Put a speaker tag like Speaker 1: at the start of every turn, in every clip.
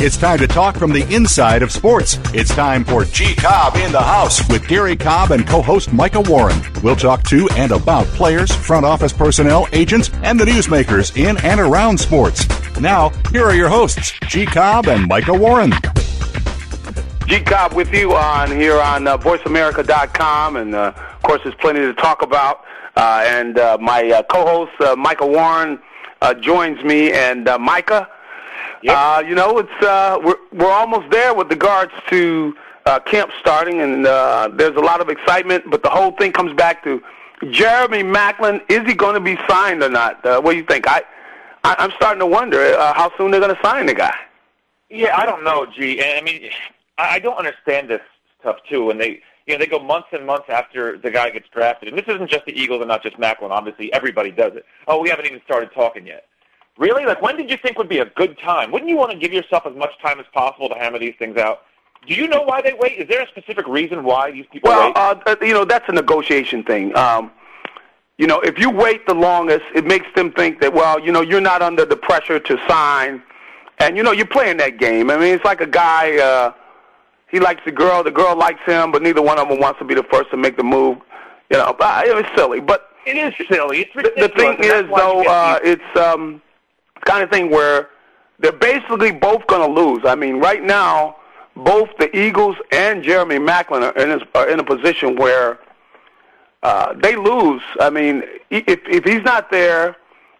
Speaker 1: It's time to talk from the inside of sports. It's time for G Cobb in the House with Gary Cobb and co host Micah Warren. We'll talk to and about players, front office personnel, agents, and the newsmakers in and around sports. Now, here are your hosts, G Cobb and Micah Warren.
Speaker 2: G Cobb with you on here on uh, VoiceAmerica.com, and uh, of course, there's plenty to talk about. Uh, and uh, my uh, co-host uh, Micah Warren joins me, and Micah.
Speaker 3: Yep.
Speaker 2: Uh, you know, it's uh, we're we're almost there with regards to uh, camp starting, and uh, there's a lot of excitement. But the whole thing comes back to Jeremy Maclin. Is he going to be signed or not? Uh, what do you think? I, I I'm starting to wonder uh, how soon they're going to sign the guy.
Speaker 3: Yeah, I don't know, G. And I mean, I I don't understand this stuff too. When they, you know, they go months and months after the guy gets drafted, and this isn't just the Eagles and not just Maclin. Obviously, everybody does it. Oh, we haven't even started talking yet. Really? Like, when did you think would be a good time? Wouldn't you want to give yourself as much time as possible to hammer these things out? Do you know why they wait? Is there a specific reason why these people
Speaker 2: Well,
Speaker 3: wait?
Speaker 2: uh, you know, that's a negotiation thing. Um, you know, if you wait the longest, it makes them think that, well, you know, you're not under the pressure to sign. And, you know, you're playing that game. I mean, it's like a guy, uh, he likes the girl, the girl likes him, but neither one of them wants to be the first to make the move. You know, uh, it was silly. But
Speaker 3: it is silly. It's ridiculous.
Speaker 2: the thing is, though, uh, it's um, kind of thing where they're basically both going to lose. I mean, right now, both the Eagles and Jeremy Maclin are in, are in a position where uh, they lose. I mean, if if he's not there,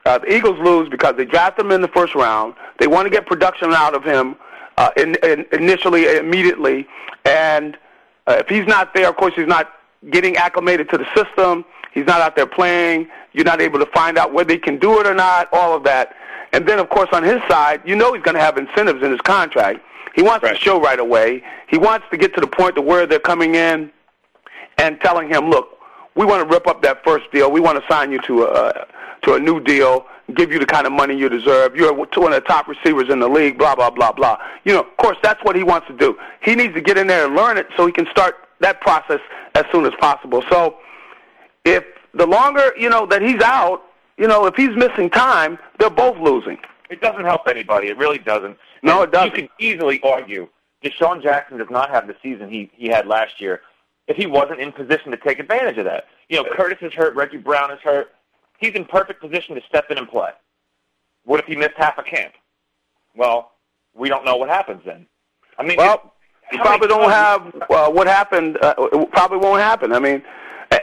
Speaker 2: uh, the Eagles lose because they draft him in the first round. They want to get production out of him uh, in, in, initially, immediately, and uh, if he's not there, of course, he's not getting acclimated to the system. He's not out there playing. You're not able to find out whether he can do it or not. All of that, and then of course on his side, you know he's going to have incentives in his contract. He wants
Speaker 3: Right.
Speaker 2: to show right away. He wants to get to the point to where they're coming in and telling him, look, we want to rip up that first deal. We want to sign you to a uh, to a new deal, give you the kind of money you deserve. You're one of the top receivers in the league. Blah blah blah blah. You know, of course, that's what he wants to do. He needs to get in there and learn it so he can start that process as soon as possible. So, if the longer you know that he's out, you know, if he's missing time, they're both losing.
Speaker 3: It doesn't help anybody. It really doesn't.
Speaker 2: No,
Speaker 3: And
Speaker 2: it doesn't.
Speaker 3: You can easily argue DeSean Jackson does not have the season he, he had last year if he wasn't in position to take advantage of that. You know, Curtis is hurt, Reggie Brown is hurt. He's in perfect position to step in and play. What if he missed half a camp? Well, we don't know what happens then. I mean,
Speaker 2: Well, you probably don't
Speaker 3: times-
Speaker 2: have uh, what happened. Uh, it probably won't happen. I mean,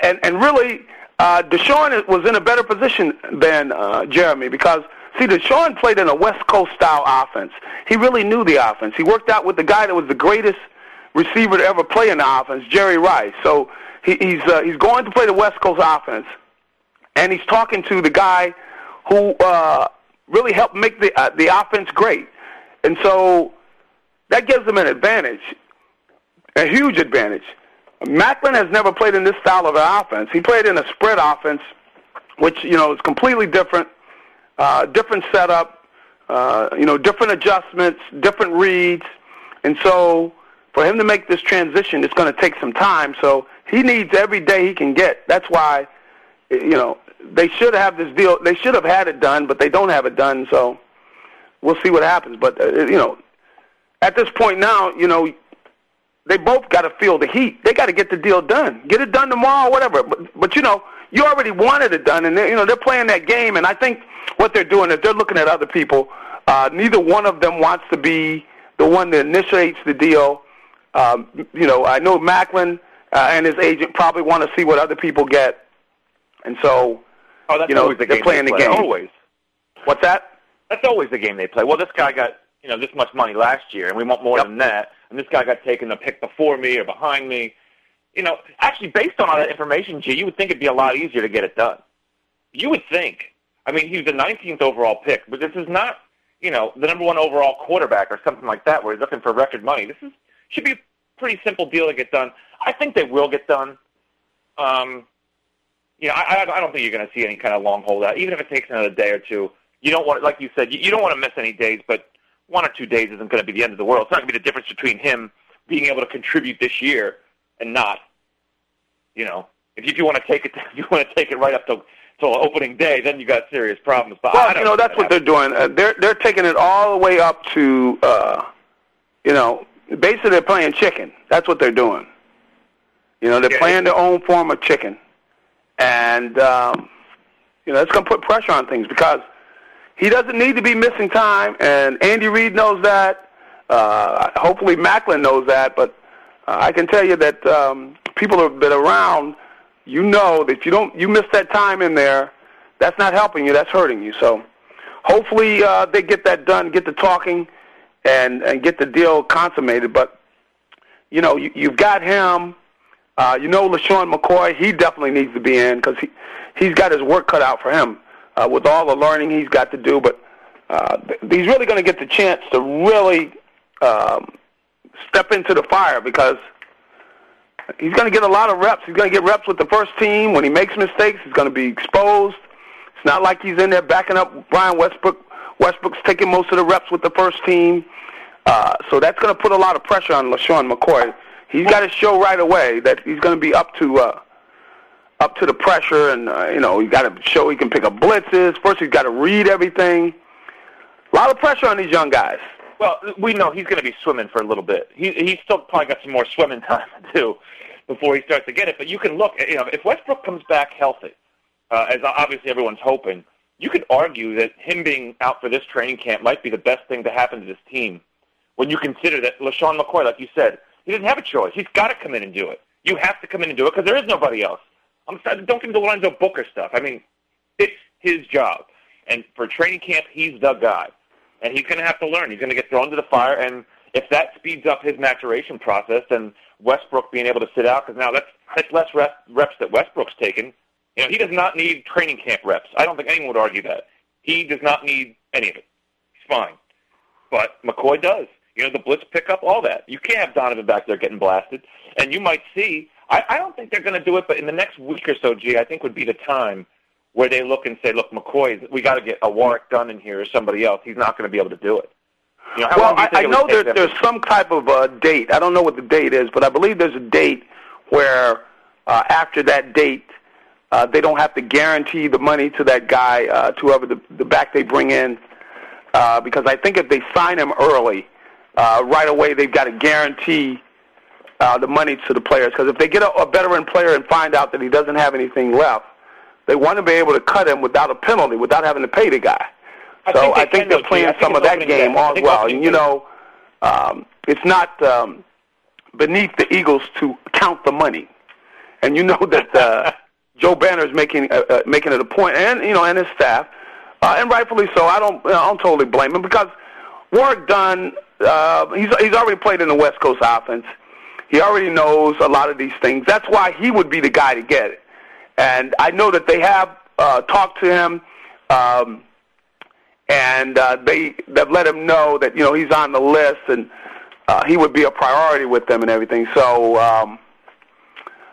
Speaker 2: and and really, uh, DeSean was in a better position than uh, Jeremy because see, DeSean played in a West Coast style offense. He really knew the offense. He worked out with the guy that was the greatest receiver to ever play in the offense, Jerry Rice. So he, he's uh, he's going to play the West Coast offense, and he's talking to the guy who uh, really helped make the uh, the offense great. And so that gives him an advantage, a huge advantage. Maclin has never played in this style of an offense. He played in a spread offense, which you know is completely different, uh, different setup, uh, you know, different adjustments, different reads, and so for him to make this transition, it's going to take some time. So he needs every day he can get. That's why, you know, they should have this deal. They should have had it done, but they don't have it done. So we'll see what happens. But uh, you know, at this point now, you know, they both got to feel the heat. They got to get the deal done. Get it done tomorrow, whatever. But but you know, you already wanted it done, and they, you know they're playing that game. And I think what they're doing is they're looking at other people. Uh, neither one of them wants to be the one that initiates the deal. Um, you know, I know Maclin uh, and his agent probably want to see what other people get, and so
Speaker 3: oh, that's
Speaker 2: you know,
Speaker 3: the
Speaker 2: they're playing
Speaker 3: they
Speaker 2: the game.
Speaker 3: Always.
Speaker 2: what's that?
Speaker 3: That's always the game they play. Well, this guy got you know this much money last year, and we want more
Speaker 2: Yep.
Speaker 3: than that. And this guy got taken to pick before me or behind me. you know, actually based on all that information, G, you would think it'd be a lot easier to get it done. You would think. I mean, he was the 19th overall pick, but this is not, you know, the number one overall quarterback or something like that, where he's looking for record money. This is should be a pretty simple deal to get done. I think they will get done. Um, you know, I, I don't think you're going to see any kind of long holdout, even if it takes another day or two. You don't want, like you said, you don't want to miss any days, but one or two days isn't going to be the end of the world. It's not going to be the difference between him being able to contribute this year and not. You know, if you, if you want to take it, if you want to take it right up to till opening day, then you got serious problems. But
Speaker 2: well, you know, that's what they're doing. Uh, they're they're taking it all the way up to, uh, you know, basically they're playing chicken. That's what they're doing. You know, they're yeah, playing their own form of chicken, and um, you know, it's going to put pressure on things because he doesn't need to be missing time, and Andy Reid knows that. Uh, hopefully, Maclin knows that, but uh, I can tell you that um, people have been around. You know that you don't, you miss that time in there, that's not helping you. That's hurting you. So, hopefully, uh, they get that done, get the talking, and and get the deal consummated. But you know, you, you've got him. Uh, you know, LeSean McCoy, he definitely needs to be in because he he's got his work cut out for him uh, with all the learning he's got to do. But uh, he's really going to get the chance to really um, step into the fire because he's going to get a lot of reps. He's going to get reps with the first team. When he makes mistakes, he's going to be exposed. It's not like he's in there backing up Brian Westbrook. Westbrook's taking most of the reps with the first team. Uh, so that's going to put a lot of pressure on LeSean McCoy. He's got to show right away that he's going to be up to uh, up to the pressure, and uh, you know, he got to show he can pick up blitzes. First, he's got to read everything. A lot of pressure on these young guys.
Speaker 3: Well, we know he's going to be swimming for a little bit. He he's still probably got some more swimming time to do before he starts to get it. But you can look, you know, if Westbrook comes back healthy, uh, as obviously everyone's hoping, you could argue that him being out for this training camp might be the best thing to happen to this team. When you consider that LeSean McCoy, like you said, he doesn't have a choice. He's got to come in and do it. You have to come in and do it because there is nobody else. I'm sorry, don't get into Lorenzo Booker stuff. I mean, it's his job. And for training camp, he's the guy. And he's going to have to learn. He's going to get thrown to the fire. And if that speeds up his maturation process, then Westbrook being able to sit out, because now that's, that's less rep, reps that Westbrook's taken. You know, he does not need training camp reps. I don't think anyone would argue that. He does not need any of it. He's fine. But McCoy does. You know, the blitz pickup, all that. You can't have Donovan back there getting blasted. And you might see I, I don't think they're going to do it, but in the next week or so, G, I think would be the time where they look and say, "Look, McCoy, we got to get a Warrick Dunn in here or somebody else. He's not going to be able to do it."
Speaker 2: You know, well, I, I know there, there's some type of uh, date. I don't know what the date is, but I believe there's a date where uh, after that date, uh, they don't have to guarantee the money to that guy, uh, to whoever the, the back they bring in, uh, because I think if they sign him early, uh, right away they've got to guarantee uh, the money to the players. Because if they get a, a veteran player and find out that he doesn't have anything left, they want to be able to cut him without a penalty, without having to pay the guy.
Speaker 3: I
Speaker 2: so
Speaker 3: think
Speaker 2: I think they're playing some of that game as well. And you know, um, it's not um, beneath the Eagles to count the money, and you know that uh, Joe Banner is making uh, uh, making it a point, and you know, and his staff, uh, and rightfully so. I don't, I don't totally blame him because Warrick Dunn. Uh, he's he's already played in the West Coast offense. He already knows a lot of these things. That's why he would be the guy to get it. And I know that they have uh, talked to him, um, and uh, they they've let him know that you know he's on the list and uh, he would be a priority with them and everything. So um,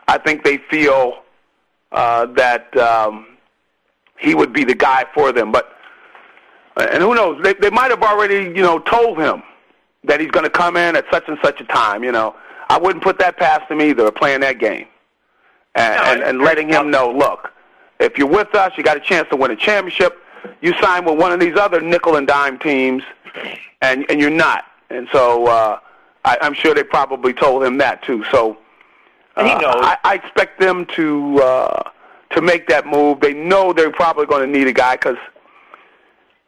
Speaker 2: I think they feel uh, that um, he would be the guy for them. But and who knows? They they might have already you know told him that he's going to come in at such and such a time. You know, I wouldn't put that past him either, playing that game. And, no, and, and letting him know, look, if you're with us, you got a chance to win a championship. You sign with one of these other nickel and dime teams, and and you're not. And so uh, I, I'm sure they probably told him that too. So uh,
Speaker 3: he knows.
Speaker 2: I, I expect them to uh, to make that move. They know they're probably going to need a guy because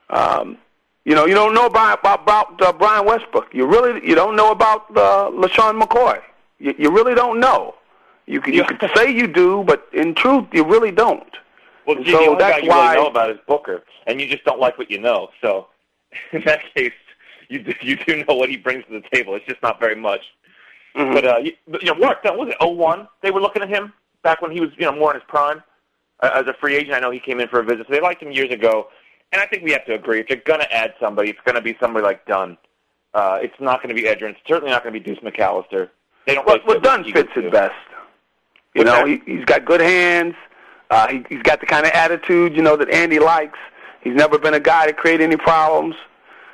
Speaker 2: um, you know, you don't know about about uh, Brian Westbrook. You really you don't know about uh, LeSean McCoy. You, you really don't know. You can you can say you do, but in truth, you really don't.
Speaker 3: Well, gee, so the only that's guy you why, really know about is Booker, and you just don't like what you know. So, in that case, you do, you do know what he brings to the table. It's just not very much. Mm-hmm. But, uh, you, you know, Warrick Dunn, was it Oh one, They were looking at him back when he was, you know, more in his prime uh, as a free agent. I know he came in for a visit. So they liked him years ago. And I think we have to agree, if you're going to add somebody, it's going to be somebody like Dunn. Uh, it's not going to be Edgerrin. It's certainly not going to be Deuce McAllister. They don't
Speaker 2: well,
Speaker 3: really
Speaker 2: well Dunn fits it best. You know, he, he's got good hands. Uh, he, he's got the kind of attitude, you know, that Andy likes. He's never been a guy to create any problems.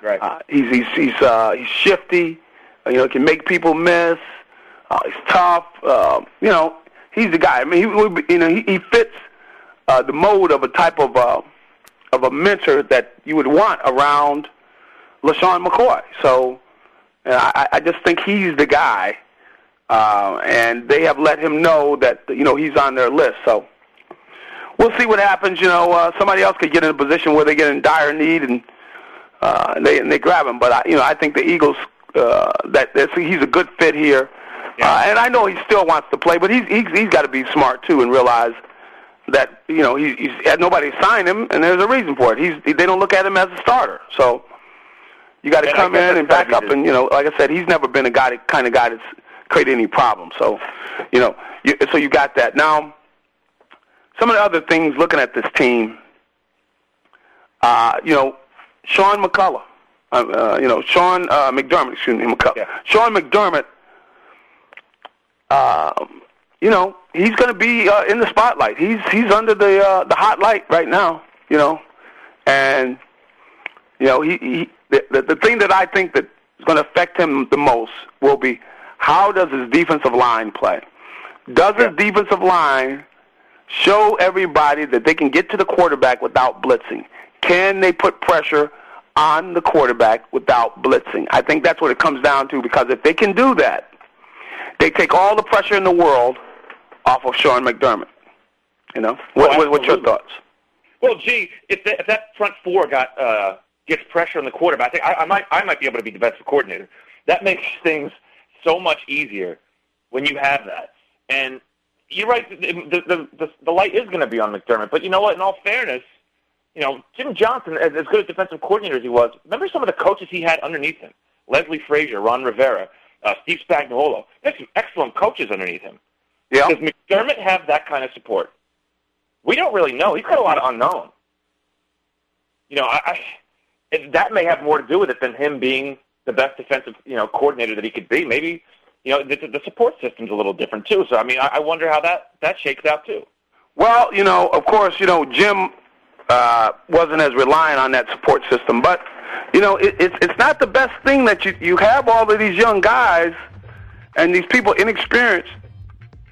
Speaker 3: Right.
Speaker 2: Uh, he's he's he's uh, he's shifty. You know, can make people miss. Uh, he's tough. Uh, you know, he's the guy. I mean, he would be, you know he, he fits uh, the mode of a type of uh, of a mentor that you would want around LeSean McCoy. So, uh, I, I just think he's the guy, uh, and they have let him know that you know he's on their list. So we'll see what happens. You know, uh, somebody else could get in a position where they get in dire need and uh, and they and they grab him. But I, you know, I think the Eagles uh, that he's a good fit here. Yeah. Uh, and I know he still wants to play, but he's he's, he's got to be smart too and realize that you know he, he's had nobody sign him, and there's a reason for it. He's they don't look at him as a starter, so you got to come in and back up. And you know, like I said, he's never been a guy, that, kind of guy that's created any problems. So, you know, you, so you got that now some of the other things looking at this team, uh, you know, Sean McCullough, uh, uh, you know, Sean uh, McDermott, excuse me, McCullough. Yeah. Sean McDermott, uh, you know, he's going to be uh, in the spotlight. He's he's under the uh, the hot light right now, you know, and you know, he, he the, the the thing that I think that is going to affect him the most will be how does his defensive line play? Does his defensive line Show everybody that they can get to the quarterback without blitzing. Can they put pressure on the quarterback without blitzing? I think that's what it comes down to because if they can do that, they take all the pressure in the world off of Sean McDermott. You know, what,
Speaker 3: well,
Speaker 2: what's your thoughts?
Speaker 3: Well, gee, if, the, if that front four got uh, gets pressure on the quarterback, I think I, I might I might be able to be defensive coordinator. That makes things so much easier when you have that. And you're right. The, the, the, the light is going to be on McDermott. But you know what? In all fairness, you know, Jim Johnson, as, as good a defensive coordinator as he was, remember some of the coaches he had underneath him? Leslie Frazier, Ron Rivera, uh, Steve Spagnuolo. There's some excellent coaches underneath him.
Speaker 2: Yeah.
Speaker 3: Does McDermott have that kind of support? We don't really know. He's got a lot of unknown. You know, I, I, that may have more to do with it than him being the best defensive, you know, coordinator that he could be. Maybe you know, the, the support system's a little different too. So I mean, I, I wonder how that that shakes out too.
Speaker 2: Well, you know, of course, you know, Jim uh, wasn't as reliant on that support system, but you know, it, it's it's not the best thing that you you have all of these young guys and these people inexperienced.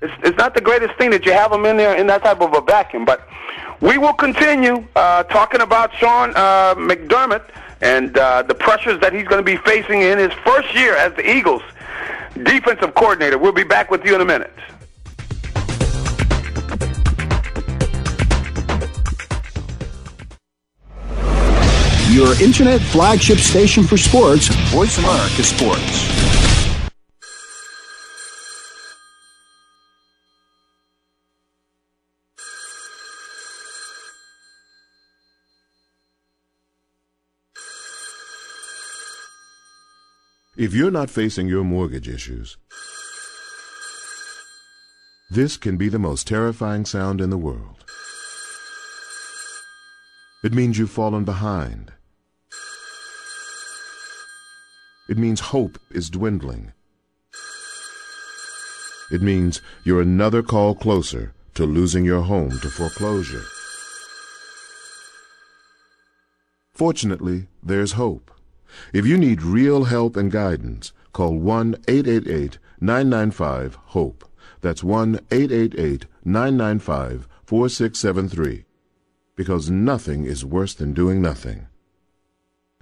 Speaker 2: It's it's not the greatest thing that you have them in there in that type of a vacuum. But we will continue uh, talking about Sean uh, McDermott and uh, the pressures that he's going to be facing in his first year as the Eagles defensive coordinator. We'll be back with you in a minute.
Speaker 4: Your internet flagship station for sports, Voice America Sports.
Speaker 5: If you're not facing your mortgage issues, this can be the most terrifying sound in the world. It means you've fallen behind. It means hope is dwindling. It means you're another call closer to losing your home to foreclosure. Fortunately, there's hope. If you need real help and guidance, call 1-888-995-HOPE. That's 1-888-995-4673. Because nothing is worse than doing nothing.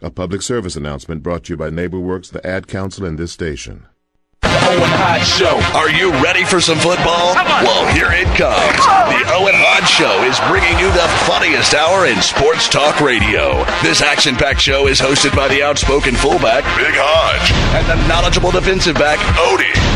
Speaker 5: A public service announcement brought to you by NeighborWorks, the Ad Council, and this station.
Speaker 6: Owen Hodge Show. Are you ready for some football? Well, here it comes. The Owen Hodge Show is bringing you the funniest hour in sports talk radio. This action packed show is hosted by the outspoken fullback, Big Hodge, and the knowledgeable defensive back, Odie.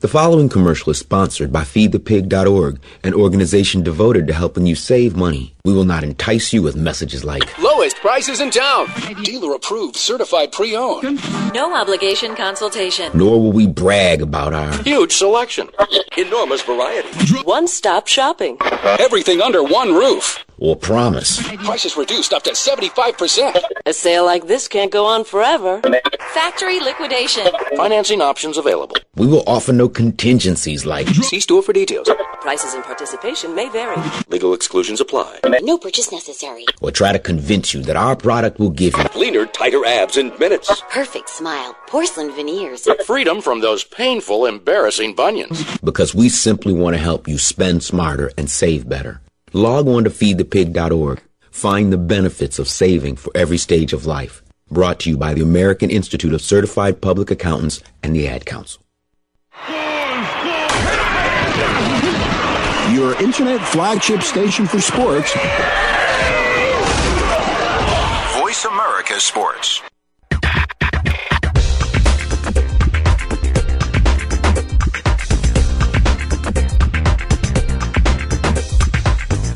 Speaker 7: The following commercial is sponsored by FeedThePig.org, an organization devoted to helping you save money. We will not entice you with messages like
Speaker 8: lowest prices in town, dealer approved, certified pre-owned,
Speaker 9: no obligation consultation,
Speaker 7: nor will we brag about our
Speaker 8: huge selection,
Speaker 10: enormous variety,
Speaker 9: one-stop shopping,
Speaker 8: everything under one roof
Speaker 7: or promise.
Speaker 8: Prices reduced up to 75%.
Speaker 9: A sale like this can't go on forever. Factory liquidation.
Speaker 8: Financing options available.
Speaker 7: We will offer no contingencies like
Speaker 8: See store for details.
Speaker 9: Prices and participation may vary.
Speaker 8: Legal exclusions apply.
Speaker 9: No purchase necessary.
Speaker 7: Or try to convince you that our product will give you
Speaker 8: leaner, tighter abs in minutes.
Speaker 9: Perfect smile. Porcelain veneers.
Speaker 8: Freedom from those painful, embarrassing bunions.
Speaker 7: Because we simply want to help you spend smarter and save better. Log on to feedthepig.org. Find the benefits of saving for every stage of life. Brought to you by the American Institute of Certified Public Accountants and the Ad Council.
Speaker 4: Your internet flagship station for sports.
Speaker 11: Voice America Sports.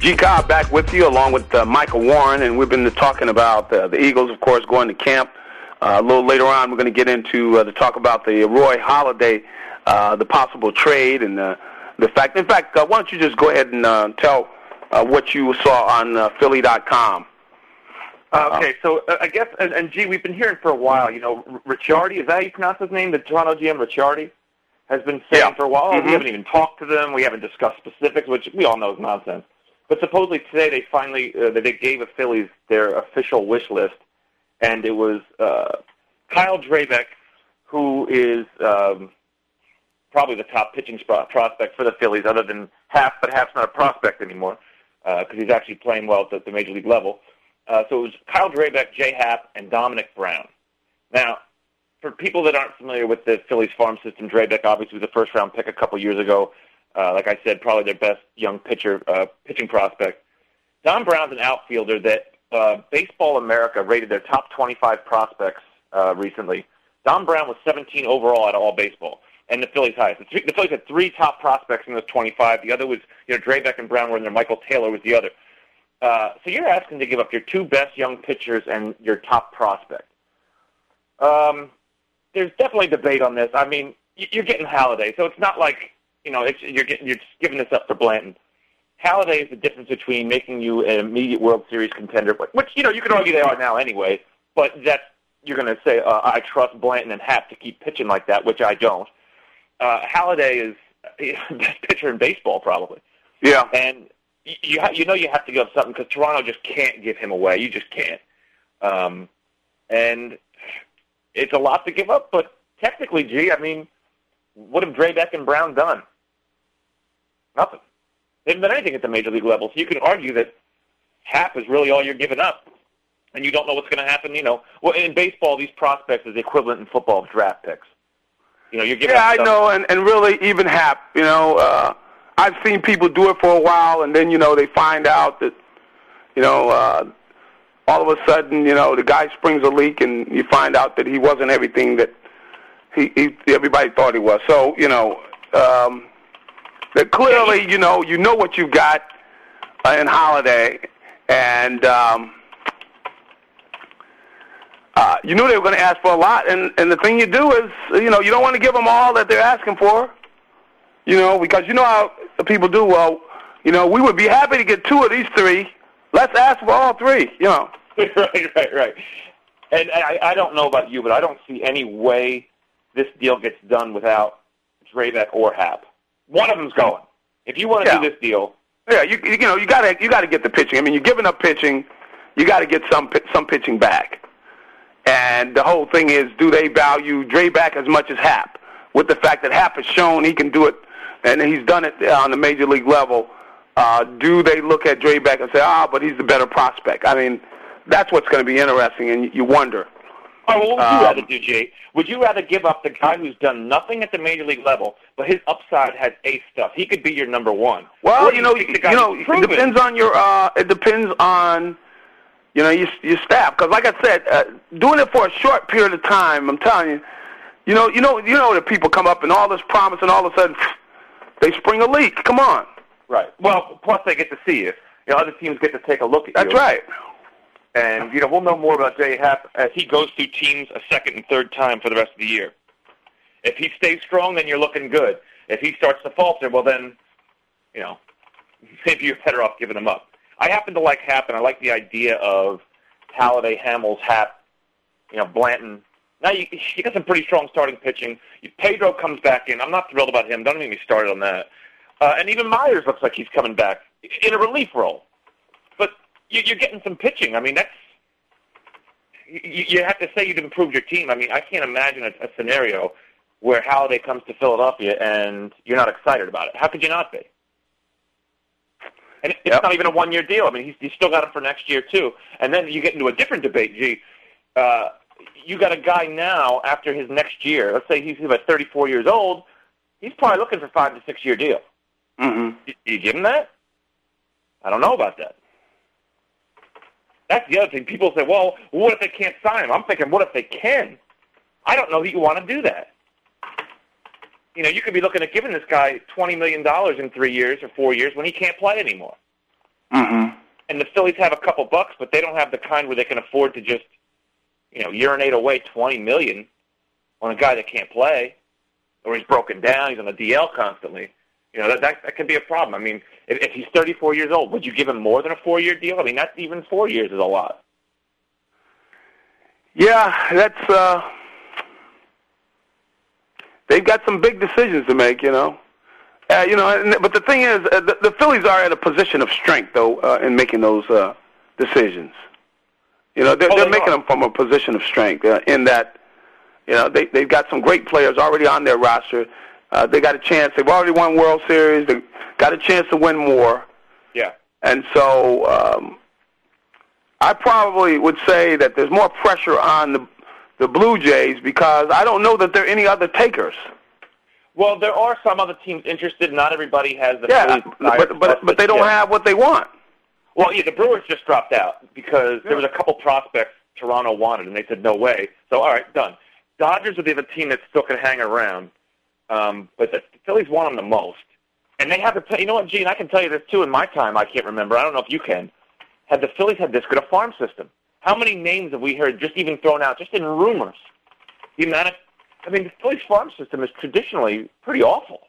Speaker 2: G. Cobb back with you along with uh, Michael Warren, and we've been talking about uh, the Eagles, of course, going to camp. Uh, a little later on, we're going to get into uh, to talk about the Roy Halladay, uh, the possible trade, and uh, the fact. In fact, uh, why don't you just go ahead and uh, tell uh, what you saw on uh, Philly.com?
Speaker 3: Uh, okay, so uh, I guess, and, and gee, we've been hearing for a while. You know, Ricciardi is that how you pronounce his name? The Toronto GM Ricciardi has been saying
Speaker 2: Yeah.
Speaker 3: for a while.
Speaker 2: Mhm.
Speaker 3: We haven't even talked to them. We haven't discussed specifics, which we all know is nonsense. But supposedly today they finally uh, they gave the Phillies their official wish list, and it was uh, Kyle Drabek, who is um, probably the top pitching prospect for the Phillies, other than Happ, but Happ's not a prospect anymore because he's actually playing well at the, the major league level. Uh, so it was Kyle Drabek, Jay Happ, and Domonic Brown. Now, for people that aren't familiar with the Phillies farm system, Drabek obviously was a first round pick a couple years ago. Uh, like I said, probably their best young pitcher, uh, pitching prospect. Dom Brown's an outfielder that uh, Baseball America rated their top 25 prospects uh, recently. Dom Brown was 17 overall out of all baseball, and the Phillies highest. The, three, the Phillies had three top prospects in those 25. The other was, you know, Drabek and Brown were in there. Michael Taylor was the other. Uh, so you're asking to give up your two best young pitchers and your top prospect. Um, there's definitely debate on this. I mean, you're getting Halladay, so it's not like you know it's, you're getting you're just giving this up for Blanton. Halladay is the difference between making you an immediate World Series contender, which- which you know you could argue they are now anyway. But that you're going to say uh, I trust Blanton and Happ to keep pitching like that, which I don't. Uh, Halladay is the best pitcher in baseball, probably.
Speaker 2: Yeah.
Speaker 3: And you ha- you know you have to give up something because Toronto just can't give him away. You just can't. Um, and it's a lot to give up, but technically, gee, I mean, what have Drabek and Brown done? Nothing. They haven't done anything at the major league level. So you can argue that Happ is really all you're giving up, and you don't know what's going to happen. You know, well, in baseball, these prospects is the equivalent in football of draft picks. You know, you're giving
Speaker 2: Yeah, I know, and and really even Happ, you know, uh, I've seen people do it for a while, and then you know they find out that, you know, uh, all of a sudden, you know, the guy springs a leak, and you find out that he wasn't everything that he, he everybody thought he was. So you know, um, that clearly, you know, you know what you've got uh, in Halladay, and. Um, uh, you knew they were going to ask for a lot, and and the thing you do is, you know, you don't want to give them all that they're asking for, you know, because you know how people do. Well, you know, we would be happy to get two of these three. Let's ask for all three, you know.
Speaker 3: right, right, right. And I, I don't know about you, but I don't see any way this deal gets done without Drabek or Happ. One of them's going. If you want to
Speaker 2: Yeah.
Speaker 3: do this deal,
Speaker 2: Yeah, you you know you got to you got to get the pitching. I mean, you're giving up pitching. you got to get some some pitching back. And the whole thing is, do they value Drabek as much as Happ? With the fact that Happ has shown he can do it, and he's done it on the major league level. Uh, do they look at Drabek and say, ah, but he's the better prospect? I mean, that's what's going to be interesting, and you wonder.
Speaker 3: What would
Speaker 2: Um,
Speaker 3: you rather do, Jay? Would you rather give up the guy who's done nothing at the major league level, but his upside has ace stuff? He could be your number one.
Speaker 2: Well,
Speaker 3: Or
Speaker 2: you know, you,
Speaker 3: guy
Speaker 2: know, it depends on your. Uh, it depends on, you know, your your staff. Because, like I said, uh, doing it for a short period of time, I'm telling you, you know, you know, you know that people come up and all this promise, and all of a sudden, they spring a leak. Come on.
Speaker 3: Right. Well, plus they get to see you. You know, other teams get to take a look at
Speaker 2: That's
Speaker 3: you.
Speaker 2: right.
Speaker 3: And you know, we'll know more about Jay Happ as he goes through teams a second and third time for the rest of the year. If he stays strong, then you're looking good. If he starts to falter, well then, you know, maybe you're better off giving him up. I happen to like Happ, and I like the idea of Halladay, Hamels, Happ, you know, Blanton. Now you, you got some pretty strong starting pitching. Pedro comes back in. I'm not thrilled about him. Don't even get me started on that. Uh, and even Myers looks like he's coming back in a relief role. You, you're getting some pitching. I mean, that's you, you have to say you've improved your team. I mean, I can't imagine a, a scenario where Halladay comes to Philadelphia and you're not excited about it. How could you not be? And it's
Speaker 2: Yep.
Speaker 3: not even a one-year deal. I mean, he's, he's still got him for next year too. And then you get into a different debate. Gee, uh, you got a guy now after his next year. Let's say he's about 34 years old. He's probably looking for five to six-year deal.
Speaker 2: Mm-hmm.
Speaker 3: You, you give him that? I don't know about that. That's the other thing. People say, well, what if they can't sign him? I'm thinking, what if they can? I don't know that you want to do that. You know, you could be looking at giving this guy $20 million in three years or four years when he can't play anymore.
Speaker 2: Mm-hmm.
Speaker 3: And the Phillies have a couple bucks, but they don't have the kind where they can afford to just, you know, urinate away 20 million on a guy that can't play or he's broken down, he's on the DL constantly. You know, that, that, that could be a problem. I mean, if, if he's 34 years old, would you give him more than a four-year deal? I mean, not even four years is a lot.
Speaker 2: Yeah, that's. uh They've got some big decisions to make, you know. Uh, you know, and, but the thing is, uh, the, the Phillies are at a position of strength, though, uh, in making those uh, decisions. You know, they're,
Speaker 3: Oh,
Speaker 2: they're
Speaker 3: they
Speaker 2: making
Speaker 3: are.
Speaker 2: them from a position of strength uh, in that, you know, they they've got some great players already on their roster. Uh, they got a chance. They've already won World Series. They got a chance to win more.
Speaker 3: Yeah.
Speaker 2: And so um, I probably would say that there's more pressure on the the Blue Jays because I don't know that there are any other takers.
Speaker 3: Well, there are some other teams interested. Not everybody has the
Speaker 2: Yeah, but but but they don't
Speaker 3: Yeah.
Speaker 2: have what they want.
Speaker 3: Well, yeah, the Brewers just dropped out because there was a couple prospects Toronto wanted, and they said no way. So all right, done. Dodgers are the other team that still can hang around, um, but the Phillies want them the most, and they have to. Tell, you know what, Gene? I can tell you this too. In my time, I can't remember. I don't know if you can. Had the Phillies had this good a farm system? How many names have we heard just even thrown out, just in rumors? The amount of, I mean, the Phillies farm system is traditionally pretty awful.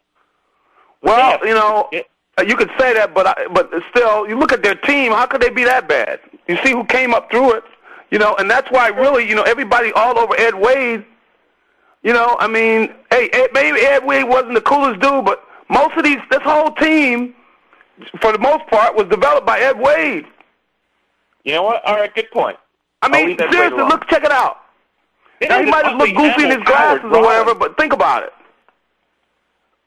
Speaker 2: Well, you know, uh, you could say that, but I, but still, you look at their team. How could they be that bad? You see who came up through it, you know, and that's why really, you know, everybody all over Ed Wade. You know, I mean, hey, Ed, maybe Ed Wade wasn't the coolest dude, but most of these, this whole team, for the most part, was developed by Ed Wade.
Speaker 3: You know what? All right, good point.
Speaker 2: I mean,
Speaker 3: leave Ed Wade
Speaker 2: seriously, look, check it out.
Speaker 3: It
Speaker 2: now, he might have looked goofy in his glasses or whatever, but think about it.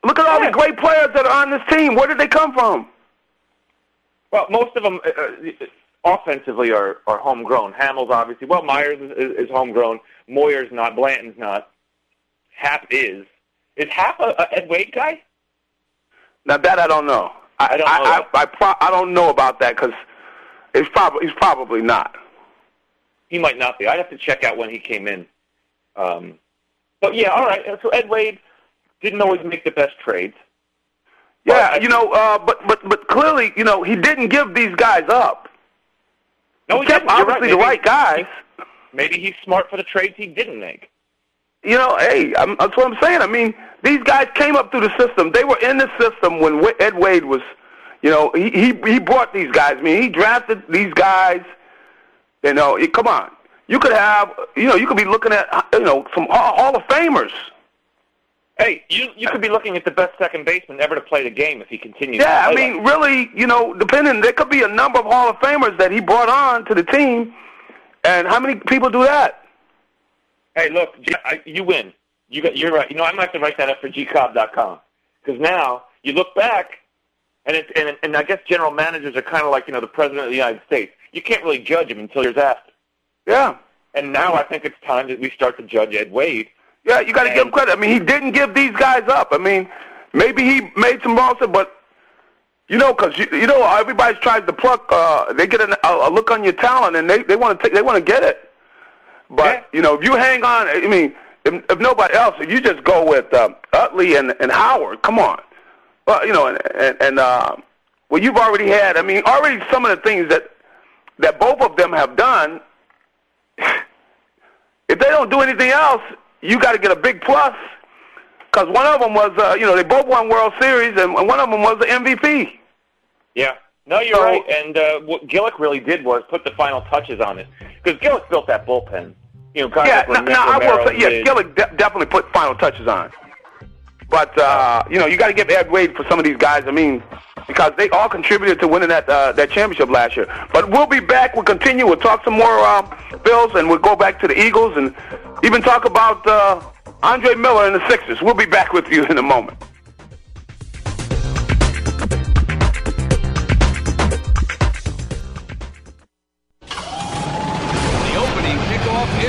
Speaker 2: Look at all the great players that are on this team. Where did they come from?
Speaker 3: Well, most of them uh, uh, offensively are, are homegrown. Hamels obviously. Well, Myers is, is, is homegrown. Moyer's not. Blanton's not. Happ is. Is Happ a, a Ed Wade guy?
Speaker 2: Now that I don't know. I,
Speaker 3: I don't know
Speaker 2: I. I, I, pro- I don't know about that because it's probably he's probably not.
Speaker 3: He might not be. I'd have to check out when he came in. Um, but yeah, all right. So Ed Wade didn't always make the best trades.
Speaker 2: Yeah, you know, uh, but but but clearly, you know, he didn't give these guys up.
Speaker 3: No,
Speaker 2: he
Speaker 3: he
Speaker 2: kept obviously
Speaker 3: right.
Speaker 2: the right guys.
Speaker 3: Maybe he's smart for the trades he didn't make.
Speaker 2: You know, hey, I'm, that's what I'm saying. I mean, these guys came up through the system. They were in the system when Ed Wade was, you know, he he he brought these guys. I mean, he drafted these guys. You know, it, come on. You could have, you know, you could be looking at, you know, some Hall Hall of Famers.
Speaker 3: Hey, you you could be looking at the best second baseman ever to play the game if he continues.
Speaker 2: Yeah, I mean, really, you know, depending, there could be a number of Hall of Famers that he brought on to the team, and how many people do that?
Speaker 3: Hey, look, I, you win. You got, you're right. You know, I might have to write that up for gcobb.com because now you look back, and it, and and I guess general managers are kind of like you know the president of the United States. You can't really judge him until years after.
Speaker 2: Yeah.
Speaker 3: And now I think it's time that we start to judge Ed Wade.
Speaker 2: Yeah, you got to give him credit. I mean, he didn't give these guys up. I mean, maybe he made some wrongs, but you know, because you, you know everybody tries to pluck. Uh, they get an, a, a look on your talent, and they they want to take they want to get it. But
Speaker 3: Yeah.
Speaker 2: you know, if you hang on, I mean, if, if nobody else, if you just go with um, Utley and and Howard, come on. Well, you know, and and, and uh, well, you've already had. I mean, already some of the things that that both of them have done. If they don't do anything else, you got to get a big plus. Because one of them was, uh, you know, they both won World Series, and one of them was the MVP.
Speaker 3: Yeah. No, you're
Speaker 2: So-
Speaker 3: right. And uh, what Gillick really did was put the final touches on it because Gillick built that bullpen. You know,
Speaker 2: yeah,
Speaker 3: like
Speaker 2: no, no, I will say, yeah,
Speaker 3: did.
Speaker 2: Gillick de- definitely put final touches on. But uh, you know, you got to give Ed Wade for some of these guys. I mean, because they all contributed to winning that uh, that championship last year. But we'll be back. We'll continue. We'll talk some more um, Bills, and we'll go back to the Eagles, and even talk about uh, Andre Miller and the Sixers. We'll be back with you in a moment.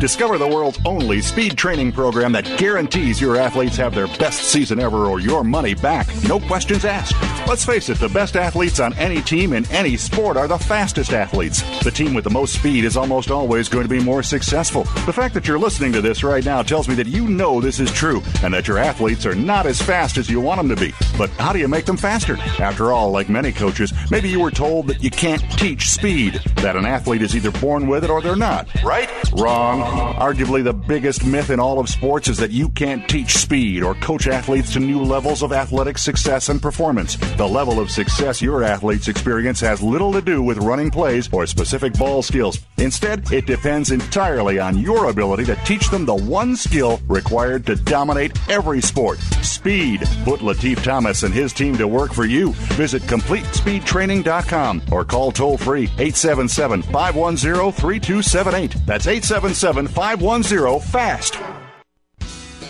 Speaker 1: Discover the world's only speed training program that guarantees your athletes have their best season ever or your money back. No questions asked. Let's face it, the best athletes on any team in any sport are the fastest athletes. The team with the most speed is almost always going to be more successful. The fact that you're listening to this right now tells me that you know this is true and that your athletes are not as fast as you want them to be. But how do you make them faster? After all, like many coaches, maybe you were told that you can't teach speed, that an athlete is either born with it or they're not. Right? Wrong. Arguably, the biggest myth in all of sports is that you can't teach speed or coach athletes to new levels of athletic success and performance. The level of success your athletes experience has little to do with running plays or specific ball skills. Instead, it depends entirely on your ability to teach them the one skill required to dominate every sport speed. Put Latif Thomas and his team to work for you. Visit CompleteSpeedTraining.com or call toll free 877 510 3278. That's 877 510 FAST.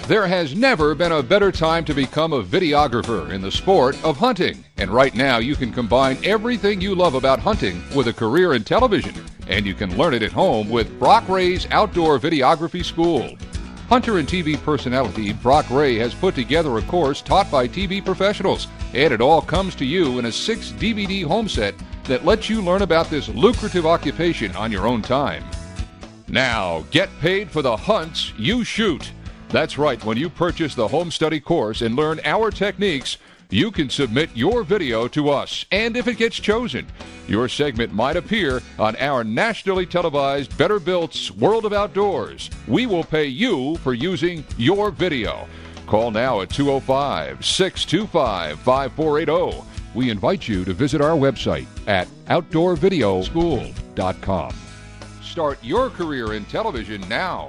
Speaker 12: There has never been a better time to become a videographer in the sport of hunting. And right now, you can combine everything you love about hunting with a career in television. And you can learn it at home with Brock Ray's Outdoor Videography School. Hunter and TV personality Brock Ray has put together a course taught by TV professionals, and it all comes to you in a six DVD home set that lets you learn about this lucrative occupation on your own time. Now, get paid for the hunts you shoot. That's right, when you purchase the home study course and learn our techniques, you can submit your video to us. And if it gets chosen, your segment might appear on our nationally televised Better Built's World of Outdoors. We will pay you for using your video. Call now at 205 625 5480. We invite you to visit our website at outdoorvideoschool.com. Start your career in television now.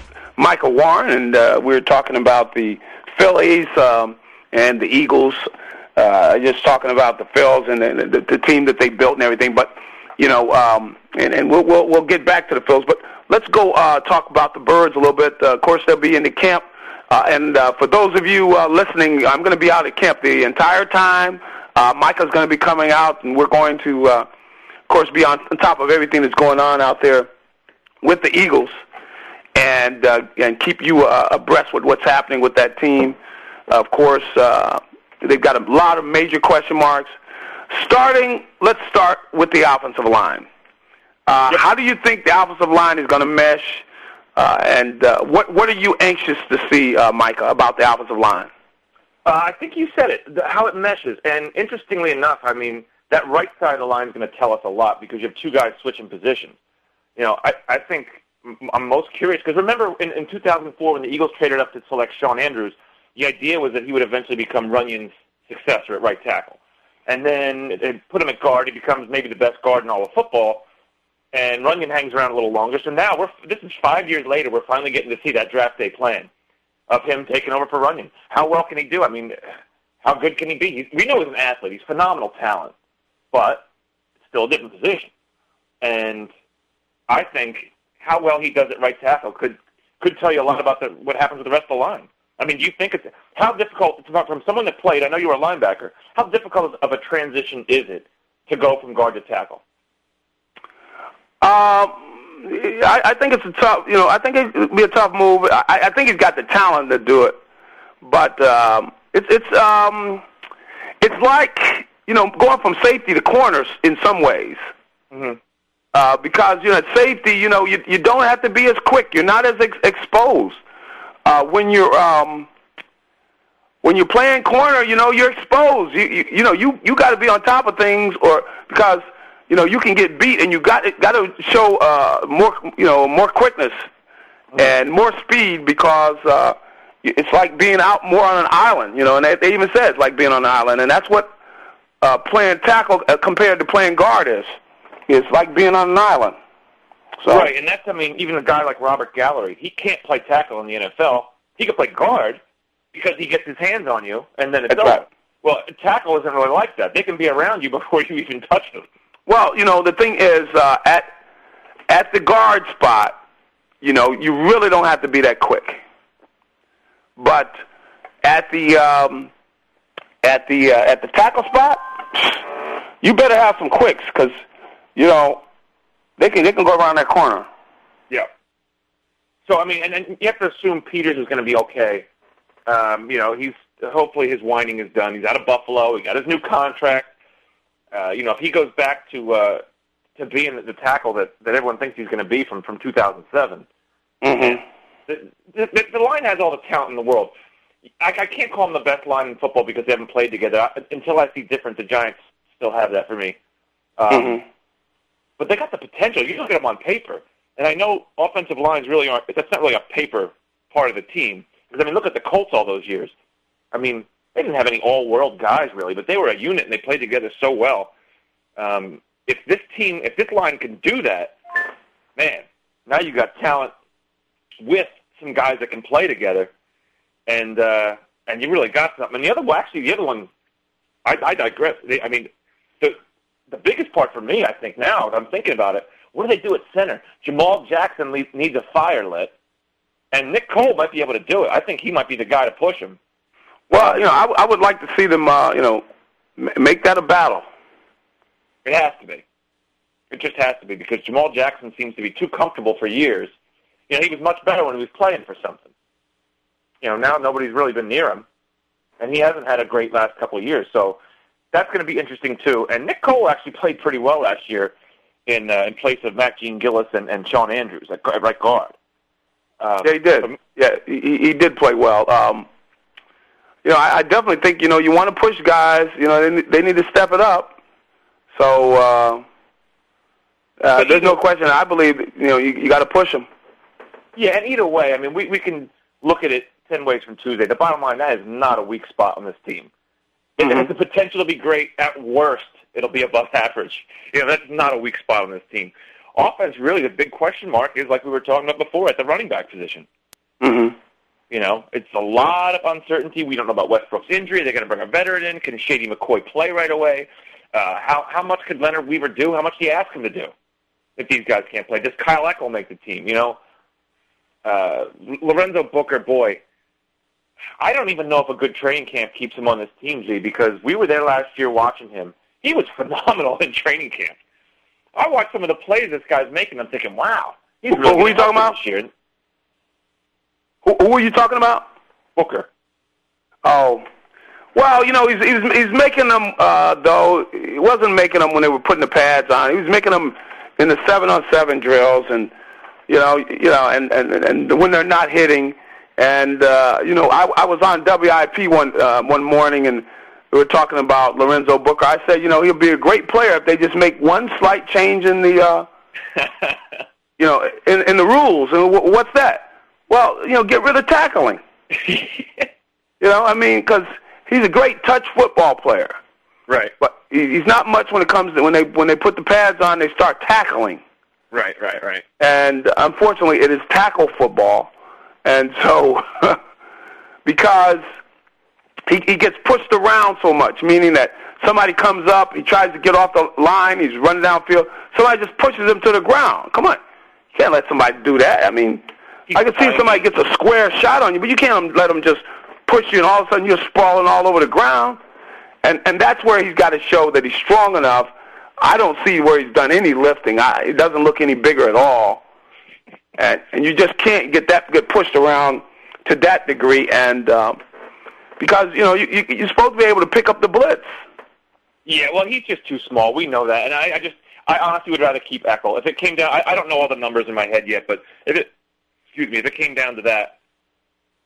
Speaker 2: Michael Warren, and uh, we are talking about the Phillies um, and the Eagles. Uh, just talking about the Phils and the, the, the team that they built and everything. But you know, um, and, and we'll, we'll we'll get back to the Phils, but let's go uh, talk about the Birds a little bit. Uh, of course, they'll be in the camp, uh, and uh, for those of you uh, listening, I'm going to be out at camp the entire time. Uh, Micah's going to be coming out, and we're going to, uh, of course, be on, on top of everything that's going on out there with the Eagles, and uh, and keep you uh, abreast with what's happening with that team. Of course, uh, they've got a lot of major question marks. Starting, let's start with the offensive line. Uh, yep. How do you think the offensive line is going to mesh? Uh, and uh, what what are you anxious to see, uh, Micah, about the offensive line?
Speaker 3: Uh, I think you said it, the, how it meshes. And interestingly enough, I mean, that right side of the line is going to tell us a lot because you have two guys switching positions. You know, I, I think I'm most curious because remember in, in 2004 when the Eagles traded up to select Shawn Andrews, the idea was that he would eventually become Runyan's successor at right tackle. And then they put him at guard. He becomes maybe the best guard in all of football. And Runyan hangs around a little longer. So now we're this is five years later. We're finally getting to see that draft day plan of him taking over for Runyon. How well can he do? I mean, how good can he be? He's, we know he's an athlete. He's phenomenal talent, but still a different position. And I think how well he does at right tackle could could tell you a lot about the, what happens with the rest of the line. I mean, do you think it's how difficult from someone that played? I know you were a linebacker. How difficult of a transition is it to go from guard to tackle?
Speaker 2: Um, I, I think it's a tough. You know, I think it'd be a tough move. I, I think he's got the talent to do it, but um, it's it's um, it's like you know going from safety to corners in some ways.
Speaker 3: Mm-hmm.
Speaker 2: Uh, because you know safety, you know you you don't have to be as quick. You're not as ex- exposed. Uh, when you're um, when you're playing corner, you know you're exposed. You you, you know you you got to be on top of things, or because you know you can get beat, and you got got to show uh, more you know more quickness and more speed because uh, it's like being out more on an island. You know, and they, they even said it's like being on an island, and that's what uh, playing tackle uh, compared to playing guard is. It's like being on an island. So,
Speaker 3: right, and that's I mean, even a guy like Robert Gallery, he can't play tackle in the NFL. He can play guard because he gets his hands on you, and then it's over.
Speaker 2: Right.
Speaker 3: Well, tackle isn't really like that. They can be around you before you even touch them.
Speaker 2: Well, you know, the thing is, uh, at at the guard spot, you know, you really don't have to be that quick. But at the um, at the uh, at the tackle spot, you better have some quicks because you know they can they can go around that corner.
Speaker 3: Yeah. So I mean, and, and you have to assume Peters is going to be okay. Um, you know, he's hopefully his whining is done. He's out of Buffalo. He got his new contract. Uh, you know, if he goes back to uh, to being the tackle that, that everyone thinks he's going to be from from 2007,
Speaker 2: mm-hmm.
Speaker 3: the, the, the line has all the talent in the world. I, I can't call them the best line in football because they haven't played together. I, until I see different, the Giants still have that for me. Um,
Speaker 2: mm-hmm.
Speaker 3: But they got the potential. You look at them on paper, and I know offensive lines really aren't. That's not really a paper part of the team. Because I mean, look at the Colts all those years. I mean, they didn't have any all-world guys really, but they were a unit and they played together so well. Um, if this team, if this line can do that, man, now you got talent with some guys that can play together, and uh, and you really got something. And the other, well, actually, the other one, I, I digress. I mean, the the biggest part for me, I think now, that I'm thinking about it, what do they do at center? Jamal Jackson needs a fire lit, and Nick Cole might be able to do it. I think he might be the guy to push him.
Speaker 2: Well, you know, I, I would like to see them, uh, you know, make that a battle.
Speaker 3: It has to be. It just has to be because Jamal Jackson seems to be too comfortable for years. You know, he was much better when he was playing for something. You know, now nobody's really been near him, and he hasn't had a great last couple of years. So that's going to be interesting too. And Nick Cole actually played pretty well last year in uh, in place of Max Jean-Gilles and, and Shawn Andrews at, at right guard.
Speaker 2: Um, yeah, he did. Yeah, he, he did play well. Um, you know, I, I definitely think you know you want to push guys. You know, they they need to step it up. So uh, uh, there's no question. I believe you know you, you got to push them.
Speaker 3: Yeah, and either way, I mean, we we can look at it ten ways from Tuesday. The bottom line, that is not a weak spot on this team. It
Speaker 2: Mm-hmm.
Speaker 3: has the potential to be great. At worst, it'll be above average. You know, that's not a weak spot on this team. Offense, really, the big question mark is like we were talking about before at the running back position.
Speaker 2: Mm-hmm.
Speaker 3: You know, it's a lot of uncertainty. We don't know about Westbrook's injury. They're going to bring a veteran in. Can Shady McCoy play right away? Uh, how how much could Leonard Weaver do? How much do you ask him to do if these guys can't play? Does Kyle Eckel make the team? You know, uh, Lorenzo Booker, boy, I don't even know if a good training camp keeps him on this team, Z, because we were there last year watching him. He was phenomenal in training camp. I watched some of the plays this guy's making. I'm thinking, wow, he's really
Speaker 2: who are you talking about?
Speaker 3: This year.
Speaker 2: Who, who are you talking about?
Speaker 3: Booker.
Speaker 2: Oh, well, you know, he's he's he's making them uh, though. He wasn't making them when they were putting the pads on. He was making them in the seven on seven drills, and you know, you know, and and and when they're not hitting. And uh, you know, I, I was on WIP one uh, one morning, and we were talking about Lorenzo Booker. I said, you know, he'll be a great player if they just make one slight change in the, uh, you know, in in the rules. And w- what's that? Well, you know, get rid of tackling. you know, I mean, because he's a great touch football player.
Speaker 3: Right.
Speaker 2: But he's not much when it comes to when they when they put the pads on, they start tackling.
Speaker 3: Right, right, right.
Speaker 2: And unfortunately, it is tackle football, and so because he he gets pushed around so much, meaning that somebody comes up, he tries to get off the line, he's running downfield, somebody just pushes him to the ground. Come on, you can't let somebody do that. I mean, I can see if somebody gets a square shot on you, but you can't let them just push you, and all of a sudden you're sprawling all over the ground. And and that's where he's got to show that he's strong enough. I don't see where he's done any lifting. I, it doesn't look any bigger at all. And and you just can't get that get pushed around to that degree. And um, because you know you, you you're supposed to be able to pick up the blitz.
Speaker 3: Yeah, well, he's just too small. We know that, and I, I just, I honestly would rather keep Eckel. If it came down, I, I don't know all the numbers in my head yet, but if it, excuse me, if it came down to that,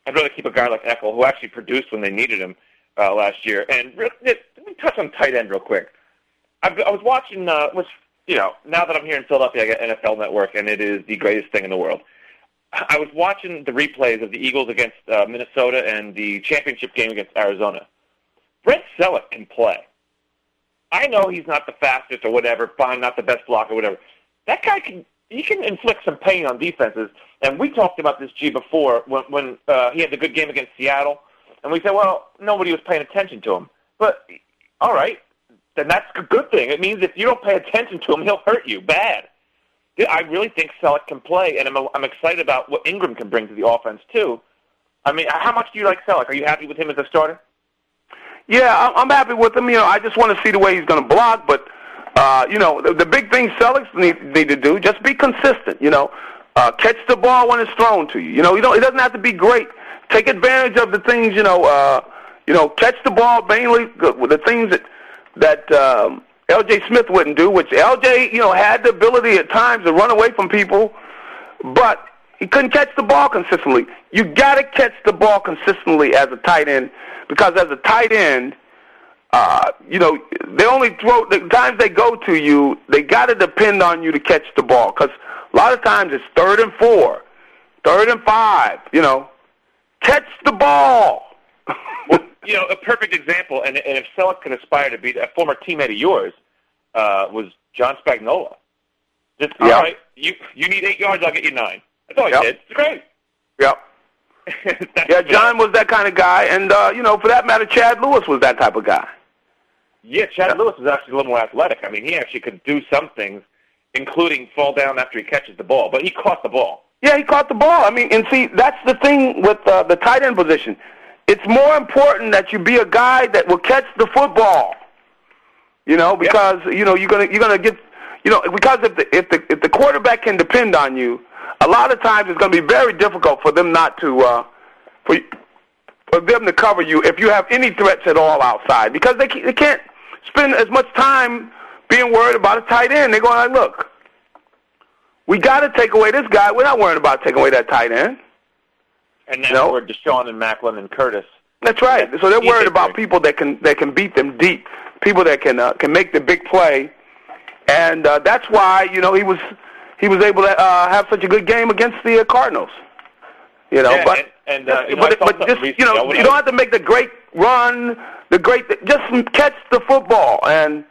Speaker 3: I'd rather keep a guy like Eckel, who actually produced when they needed him uh, last year. And re- let me touch on tight end real quick. I've, I was watching, uh, which you know, now that I'm here in Philadelphia, I get NFL Network, and it is the greatest thing in the world. I was watching the replays of the Eagles against uh, Minnesota and the championship game against Arizona. Brent Celek can play. I know he's not the fastest or whatever, fine, not the best blocker or whatever. That guy can he can inflict some pain on defenses. And we talked about this G before when when uh, he had the good game against Seattle, and we said, well, nobody was paying attention to him. But all right, then that's a good thing. It means if you don't pay attention to him, he'll hurt you bad. I really think Celek can play, and I'm I'm excited about what Ingram can bring to the offense too. I mean, how much do you like Celek? Are you happy with him as a starter?
Speaker 2: Yeah, I'm, happy with him. You know, I just want to see the way he's going to block. But uh, you know, the, the big thing Celek need, need to do just be consistent. You know, uh, catch the ball when it's thrown to you. You know, you don't. It doesn't have to be great. Take advantage of the things. You know, uh, you know, catch the ball mainly the things that that um, L.J. Smith wouldn't do. Which L.J. you know had the ability at times to run away from people, but he couldn't catch the ball consistently. You got to catch the ball consistently as a tight end because as a tight end, uh, you know, they only throw the times they go to you. They got to depend on you to catch the ball because a lot of times it's third and four, third and five. You know, catch the ball.
Speaker 3: You know, a perfect example, and, and if Celek can aspire to be a former teammate of yours, uh, was John Spagnola. Just all
Speaker 2: Yep.
Speaker 3: right, you you need eight yards, I'll get you nine. That's all he
Speaker 2: Yep.
Speaker 3: did. It's great.
Speaker 2: Yep. yeah, John was that kind of guy, and uh, you know, for that matter, Chad Lewis was that type of guy.
Speaker 3: Yeah, Chad Lewis is actually a little more athletic. I mean, he actually could do some things, including fall down after he catches the ball. But he caught the ball.
Speaker 2: Yeah, he caught the ball. I mean, and see, that's the thing with uh, the tight end position. It's more important that you be a guy that will catch the football. You know, because you know you're gonna you're gonna get you know because if the if the if the quarterback can depend on you, a lot of times it's gonna be very difficult for them not to uh, for for them to cover you if you have any threats at all outside because they they can't spend as much time being worried about a tight end. They're going like, look, we got to take away this guy. We're not worried about taking away that tight end.
Speaker 3: And that's
Speaker 2: No.
Speaker 3: where DeSean and Maclin and Curtis.
Speaker 2: That's right. So they're worried about people that can that can beat them deep, people that can uh, can make the big play, and uh, that's why you know he was he was able to uh, have such a good game against the uh, Cardinals. You know,
Speaker 3: Yeah,
Speaker 2: but
Speaker 3: and- and, uh, you know,
Speaker 2: but, but just you
Speaker 3: recently. I
Speaker 2: know you don't have to make the great run, the great just catch the football, and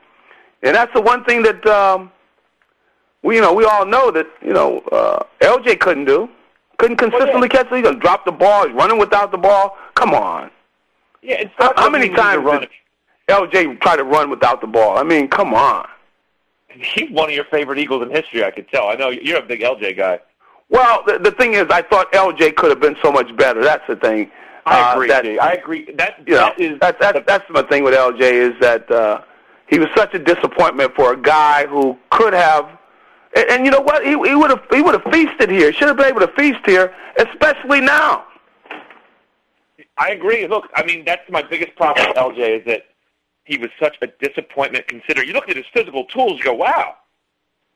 Speaker 2: and that's the one thing that um, we you know we all know that you know uh, LJ couldn't do. Couldn't consistently catch. He's gonna drop the ball. He's running without the ball. Come on.
Speaker 3: Yeah, it's
Speaker 2: How,
Speaker 3: not
Speaker 2: how
Speaker 3: that
Speaker 2: many times? Did, LJ tried to run without the ball. I mean, come on.
Speaker 3: He's one of your favorite Eagles in history. I could tell. I know you're a big LJ guy.
Speaker 2: Well, the, the thing is, I thought LJ could have been so much better. That's the thing.
Speaker 3: I agree.
Speaker 2: Uh, that.
Speaker 3: I agree. That,
Speaker 2: you
Speaker 3: that
Speaker 2: know,
Speaker 3: is
Speaker 2: that's that's, that's my thing with LJ is that uh, he was such a disappointment for a guy who could have. And, and you know what? He, he would have he would have feasted here. Should have been able to feast here, especially now.
Speaker 3: I agree. Look, I mean, that's my biggest problem with LJ is that he was such a disappointment. Consider you look at his physical tools, you go, wow,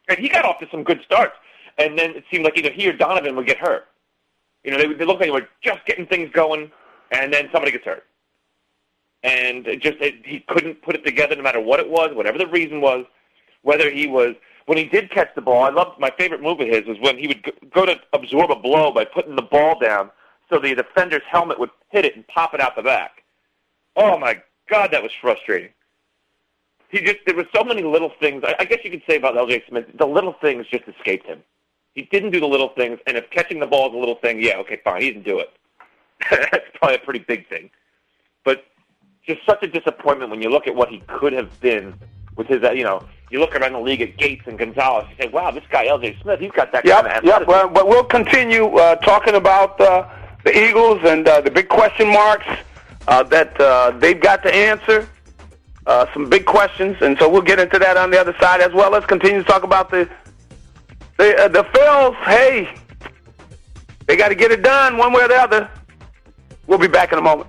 Speaker 3: and he got off to some good starts, and then it seemed like either he or Donovan would get hurt. You know, they, they looked like they were just getting things going, and then somebody gets hurt, and it just it, he couldn't put it together, no matter what it was, whatever the reason was, whether he was. When he did catch the ball, I loved my favorite move of his was when he would go- to absorb a blow by putting the ball down so the defender's helmet would hit it and pop it out the back. Oh my God, that was frustrating. He just there were so many little things. I, I guess you could say about L.J. Smith, the little things just escaped him. He didn't do the little things, and if catching the ball is a little thing, yeah, okay, fine, he didn't do it. That's probably a pretty big thing. But just such a disappointment when you look at what he could have been with his, uh, you know, you look around the league at Gates and Gonzalez, you say, wow, this guy L.J. Smith, he's got that
Speaker 2: Yep,
Speaker 3: kind of
Speaker 2: yep. Well, but we'll continue uh, talking about uh, the Eagles and uh, the big question marks uh, that uh, they've got to answer. Uh, some big questions, and so we'll get into that on the other side as well. Let's continue to talk about the the uh, the Phils. Hey, they got to get it done one way or the other. We'll be back in a moment.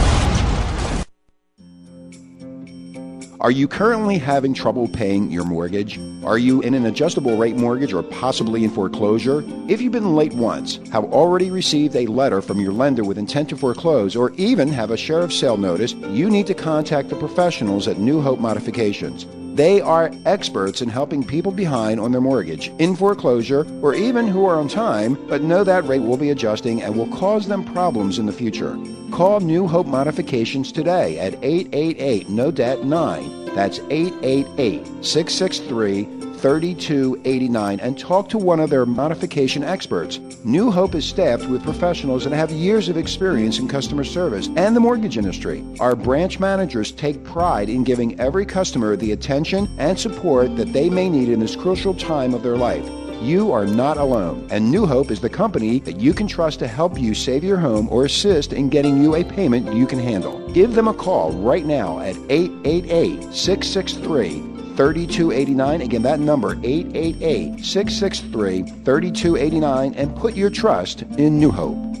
Speaker 13: Are you currently having trouble paying your mortgage? Are you in an adjustable rate mortgage or possibly in foreclosure? If you've been late once, have already received a letter from your lender with intent to foreclose, or even have a sheriff's sale notice, you need to contact the professionals at New Hope Modifications. They are experts in helping people behind on their mortgage, in foreclosure, or even who are on time but know that rate will be adjusting and will cause them problems in the future. Call New Hope Modifications today at 888 No Debt 9. That's 888 663 3289 and talk to one of their modification experts. New Hope is staffed with professionals that have years of experience in customer service and the mortgage industry. Our branch managers take pride in giving every customer the attention and support that they may need in this crucial time of their life. You are not alone, and New Hope is the company that you can trust to help you save your home or assist in getting you a payment you can handle. Give them a call right now at 888 663 3289. Again, that number 888 663 3289 and put your trust in New Hope.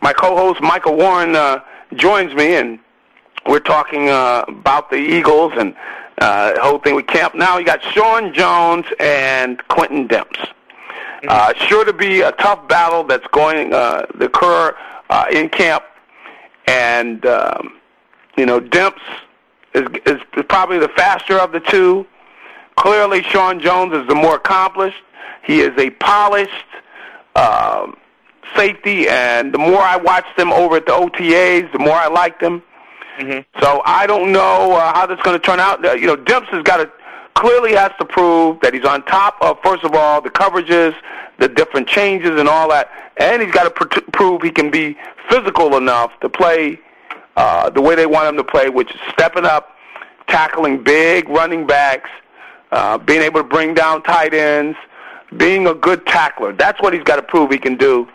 Speaker 2: my co-host Micah Warren uh, joins me, and we're talking uh, about the Eagles and uh, the whole thing with camp. Now you got Sean Jones and Quintin Demps. Uh, sure to be a tough battle that's going uh, to occur uh, in camp, and um, you know Demps is, is probably the faster of the two. Clearly, Sean Jones is the more accomplished. He is a polished um, safety, and the more I watched them over at the OTAs, the more I liked them.
Speaker 3: Mm-hmm.
Speaker 2: So I don't know uh, how that's going to turn out. Uh, you know, Demps has got to clearly has to prove that he's on top of first of all the coverages, the different changes, and all that, and he's got to pr- prove he can be physical enough to play uh, the way they want him to play, which is stepping up, tackling big running backs, uh, being able to bring down tight ends, being a good tackler. That's what he's got to prove he can do.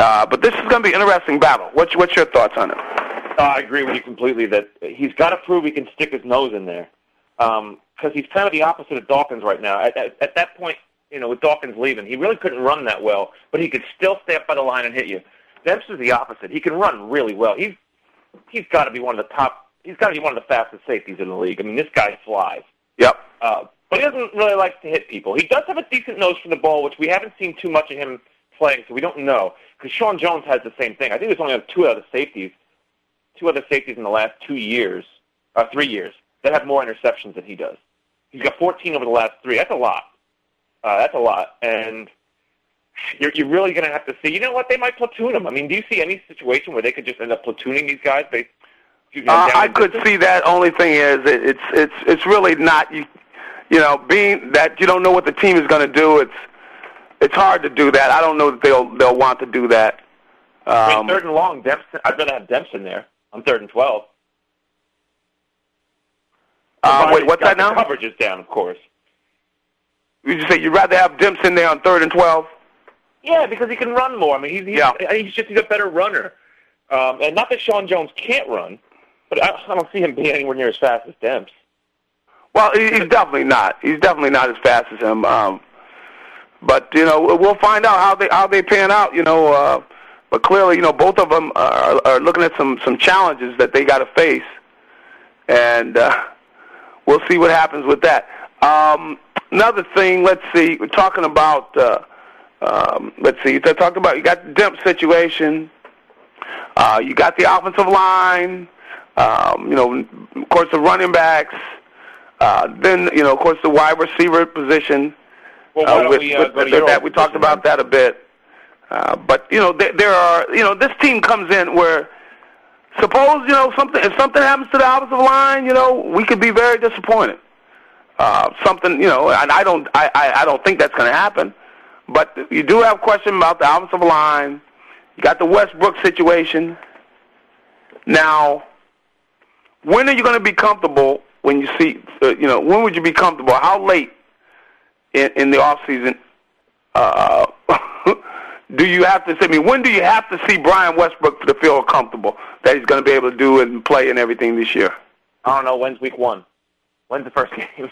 Speaker 2: Uh, but this is going to be an interesting battle. What's what's your thoughts on it?
Speaker 3: Uh, I agree with you completely that he's got to prove he can stick his nose in there because he's kind of the opposite of Dawkins right now. At, at, at that point, you know, with Dawkins leaving, he really couldn't run that well, but he could still stay up by the line and hit you. Demps is the opposite. He can run really well. He's he's got to be one of the top. He's got to be one of the fastest safeties in the league. I mean, this guy flies.
Speaker 2: Yep.
Speaker 3: Uh, but he doesn't really like to hit people. He does have a decent nose for the ball, which we haven't seen too much of him playing, so we don't know. Because Sean Jones has the same thing. I think there's only two other safeties, two other safeties in the last two years, or three years, that have more interceptions than he does. He's got 14 over the last three. That's a lot. Uh, that's a lot. And you're, you're really going to have to see. You know what? They might platoon him. I mean, do you see any situation where they could just end up platooning these guys? They,
Speaker 2: uh, I could see that. Only thing is, it, it's it's it's really not you. You know, being that you don't know what the team is going to do, it's it's hard to do that. I don't know that they'll they'll want to do that. Um,
Speaker 3: I mean, third and long, Demps, I'd rather have Demps in there on third and twelve.
Speaker 2: Uh, wait, what's that now?
Speaker 3: Coverage is down, of course.
Speaker 2: You just say you'd rather have Demps in there on third and twelve?
Speaker 3: Yeah, because he can run more. I mean, he's he's,
Speaker 2: Yeah.
Speaker 3: he's just he's a better runner. Um, and not that Sean Jones can't run, but I, I don't see him being anywhere near as fast as Demps.
Speaker 2: Well, he's definitely not. He's definitely not as fast as him. Um, but you know, we'll find out how they how they pan out. You know, uh, but clearly, you know, both of them are, are looking at some some challenges that they got to face, and uh, we'll see what happens with that. Um, another thing, let's see. We're talking about. Uh, um, let's see. You talked about you got the Demp situation. Uh, you got the offensive line. Um, you know, of course, the running backs. Uh, then, you know, of course, the wide receiver position.
Speaker 3: Well,
Speaker 2: uh, with,
Speaker 3: we, uh,
Speaker 2: with
Speaker 3: go
Speaker 2: that,
Speaker 3: your
Speaker 2: that
Speaker 3: old
Speaker 2: we talked about that a bit. Uh, but you know, there, there are you know, this team comes in where suppose you know something if something happens to the offensive line, you know, we could be very disappointed. Uh, something you know, and I don't I, I, I don't think that's going to happen. But you do have question about the offensive line. You got the Westbrook situation. Now, when are you going to be comfortable when you see, uh, you know, when would you be comfortable? How late in, in the off season uh, do you have to? I mean, when do you have to see Brian Westbrook to feel comfortable that he's going to be able to do and play and everything this year?
Speaker 3: I don't know. When's week one? When's the first game?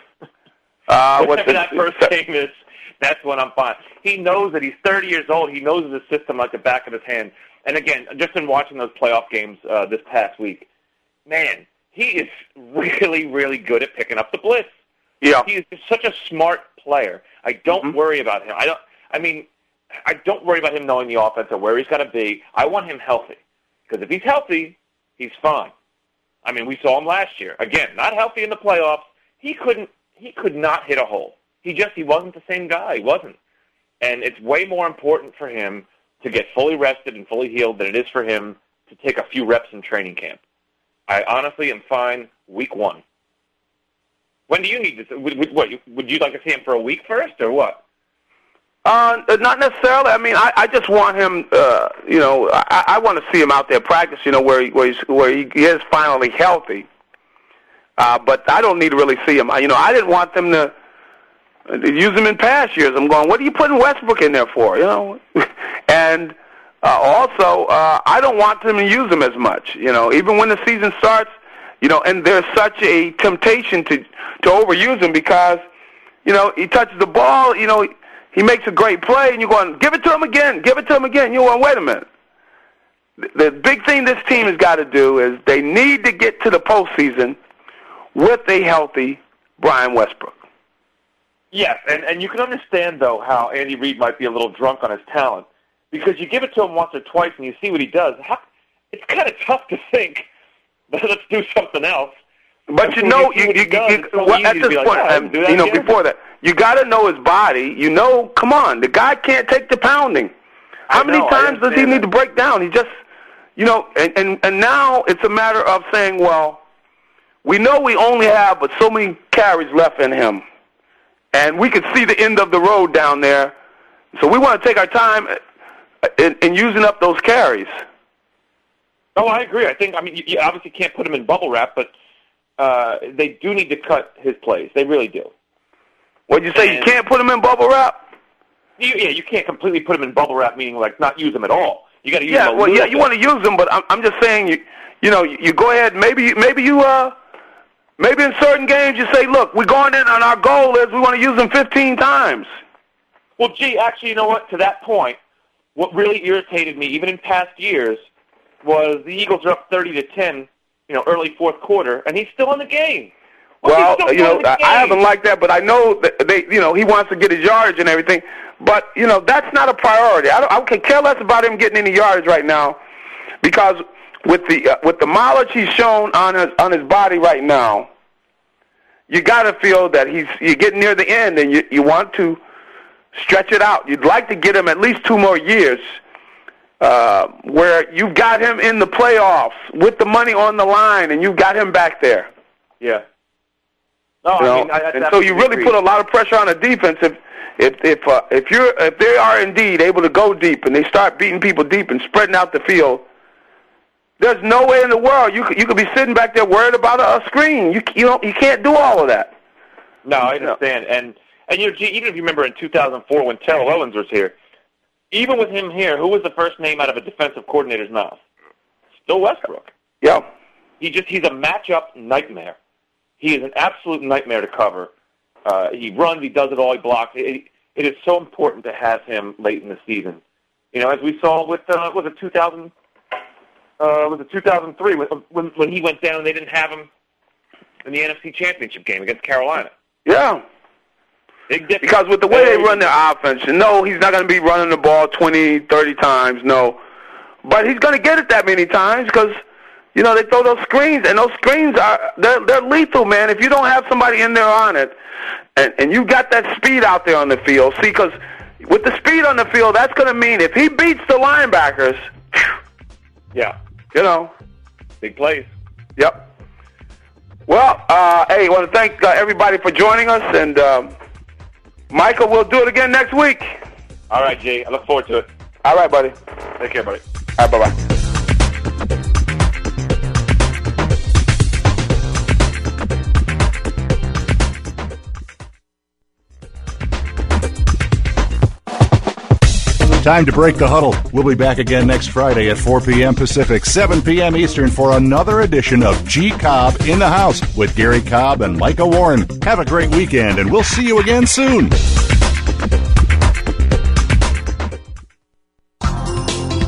Speaker 2: Uh, what's the-
Speaker 3: that first game is, that's when I'm fine. He knows that he's 30 years old. He knows the system like the back of his hand. And again, just in watching those playoff games uh, this past week, man, he is really, really good at picking up the blitz.
Speaker 2: Yeah.
Speaker 3: He is just such a smart player. I don't mm-hmm. worry about him. I don't. I mean, I don't worry about him knowing the offense or where he's going to be. I want him healthy because if he's healthy, he's fine. I mean, we saw him last year. Again, not healthy in the playoffs. He couldn't. He could not hit a hole. He just he wasn't the same guy. He wasn't. And it's way more important for him to get fully rested and fully healed than it is for him to take a few reps in training camp. I honestly am fine week one. When do you need to? Would, what? Would you like to see him for a week first, or what?
Speaker 2: Uh, not necessarily. I mean, I, I just want him. Uh, you know, I, I want to see him out there practice. You know, where he, where, he's, where he is finally healthy. Uh, but I don't need to really see him. You know, I didn't want them to use him in past years. I'm going, what are you putting Westbrook in there for? You know, and uh, also uh, I don't want them to use him as much. You know, even when the season starts, you know, and there's such a temptation to to overuse him because you know he touches the ball. You know, he makes a great play, and you're going, give it to him again, give it to him again. You're going, wait a minute. The big thing this team has got to do is they need to get to the postseason with a healthy Brian Westbrook.
Speaker 3: Yes, and, and you can understand, though, how Andy Reid might be a little drunk on his talent. Because you give it to him once or twice and you see what he does. How, it's kind of tough to think, let's do something else.
Speaker 2: But um, you know, you, you, you, you well, at this point, like, you know, before that, you got to know his body. You know, come on, the guy can't take the pounding. How many times does he need to break down? He just, you know, and, and and now it's a matter of saying, well, we know we only have but so many carries left in him and we could see the end of the road down there. So we want to take our time uh, in, in using up those carries.
Speaker 3: Oh, I agree. I think I mean you, you obviously can't put him in bubble wrap, but uh, they do need to cut his plays. They really do.
Speaker 2: What you say? And you can't put him in bubble wrap?
Speaker 3: You, yeah, you can't completely put him in bubble wrap, meaning like not use him at all. You got to use
Speaker 2: yeah,
Speaker 3: him.
Speaker 2: well, yeah, you want to use him, but I'm, I'm just saying you, you know, you go ahead. Maybe, maybe you uh Maybe in certain games you say, look, we're going in and our goal is we want to use them 15 times.
Speaker 3: Well, gee, actually, you know what? To that point, what really irritated me, even in past years, was the Eagles are up 30 to 10, you know, early fourth quarter, and he's still in the game.
Speaker 2: Well, well you know, I haven't liked that, but I know that they, you know, he wants to get his yardage and everything. But you know, that's not a priority. I don't, I can care less about him getting any yardage right now, because with the uh, with the mileage he's shown on his on his body right now, you got to feel that he's you're getting near the end, and you you want to stretch it out. You'd like to get him at least two more years, uh, where you've got him in the playoffs with the money on the line, and you've got him back there.
Speaker 3: Yeah. No,
Speaker 2: you know?
Speaker 3: I mean, I,
Speaker 2: and so you really
Speaker 3: agree.
Speaker 2: put a lot of pressure on the defense if if if uh, if you're if they are indeed able to go deep and they start beating people deep and spreading out the field there's no way in the world you could, you could be sitting back there worried about a, a screen. You you don't you can't do all of that.
Speaker 3: No, I understand. And and you know, even if you remember in 2004 when Terrell Owens was here, even with him here, who was the first name out of a defensive coordinator's mouth? Still Westbrook.
Speaker 2: Yeah.
Speaker 3: He just he's a matchup nightmare. He is an absolute nightmare to cover. Uh, he runs, he does it all, he blocks. It, it is so important to have him late in the season. You know, as we saw with uh, was it 2000 uh, was it 2003 when, when when he went down? And they didn't have him in the NFC Championship game against Carolina.
Speaker 2: Yeah. Because with the way they run their offense, no, he's not going to be running the ball 20, 30 times, no. But he's going to get it that many times because, you know, they throw those screens, and those screens are they're they're lethal, man. If you don't have somebody in there on it, and and you got that speed out there on the field, see, because with the speed on the field, that's going to mean if he beats the linebackers,
Speaker 3: yeah,
Speaker 2: you know,
Speaker 3: big plays.
Speaker 2: Yep. Well, uh, hey, I want to thank uh, everybody for joining us, and um, Michael, we'll do it again next week.
Speaker 3: All right, Jay. I look forward to it.
Speaker 2: All right, buddy.
Speaker 3: Take care, buddy.
Speaker 2: All right, bye
Speaker 1: Time to break the huddle. We'll be back again next Friday at 4 p.m. Pacific, 7 p.m. Eastern for another edition of G Cobb in the House with Gary Cobb and Micah Warren. Have a great weekend, and we'll see you again soon.